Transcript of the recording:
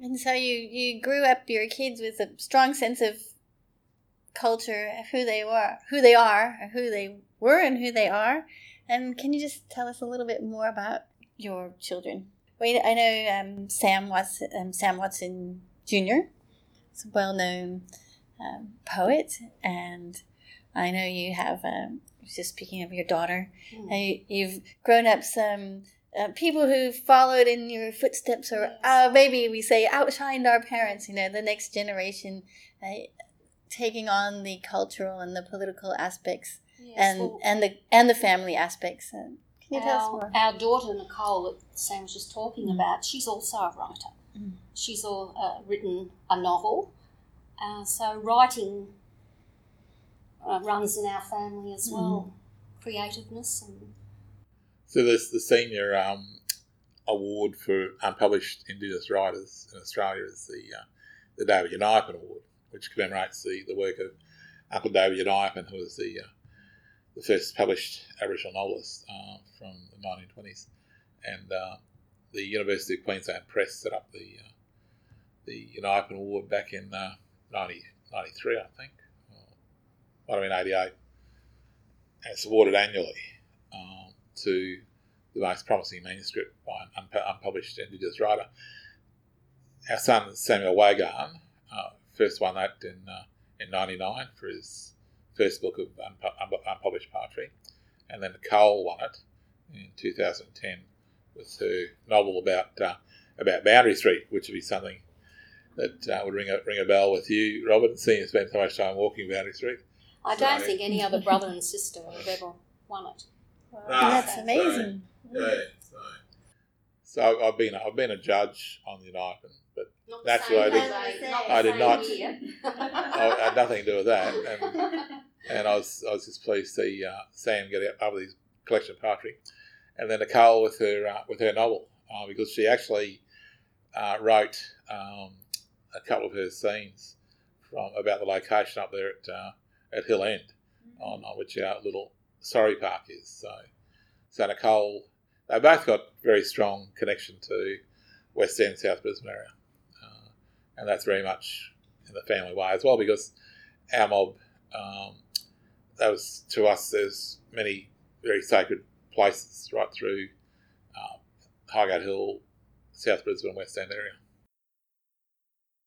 And so you you grew up your kids with a strong sense of culture, who they were, who they are, who they were, and who they are. And can you just tell us a little bit more about your children? Wait, I know um, Sam Watson, um, Sam Watson Jr. is a well-known um, poet, and I know you have. Um, just speaking of your daughter, Mm. uh, you've grown up some uh, people who followed in your footsteps, or uh, maybe we say outshined our parents. You know, the next generation uh, taking on the cultural and the political aspects, Yes, and well, and the and the family aspects. Uh, can you tell us our, more? our daughter Nicole, that Sam was just talking Mm. about, she's also a writer. Mm. She's all, uh, written a novel. Uh, so writing uh, runs in our family as well. Creativeness and So the senior um, award for unpublished Indigenous writers in Australia is the uh, the David Unaipon Award, which commemorates the, the work of Uncle David Unaipon, who was the uh, the first published Aboriginal novelist uh, from the 1920s, and uh, the University of Queensland Press set up the uh, the Award back in uh, 90, 93, I think, or might have been 88, and it's awarded annually to the most promising manuscript by an unpu- unpublished Indigenous writer. Our son Samuel Wagan uh, first won that in uh, in '99 for his first book of unpu- unpublished poetry, and then Nicole won it in 2010 with her novel about uh, about Boundary Street, which would be something that uh, would ring a ring a bell with you, Robert, seeing you spend so much time walking Boundary Street. I don't So- think any other brother and sister have ever won it. No. That's so- amazing. Yeah, so, so I've- I've been I've been a judge on the United, but Not That's same what I did. not the I did not- I had nothing to do with that. And, and I was I was just pleased to see uh, Sam get up with his collection of poetry, and then Nicole with her uh, with her novel uh, because she actually uh, wrote um, a couple of her scenes from about the location up there at uh, at Hill End, on, on which our little Orleigh Park is. So, so Nicole, they both got very strong connection to West End, South Brisbane area, uh, and that's very much in the family way as well because our mob, um, that was to us. There's many very sacred places right through uh, Highgate Hill, South Brisbane, West End area.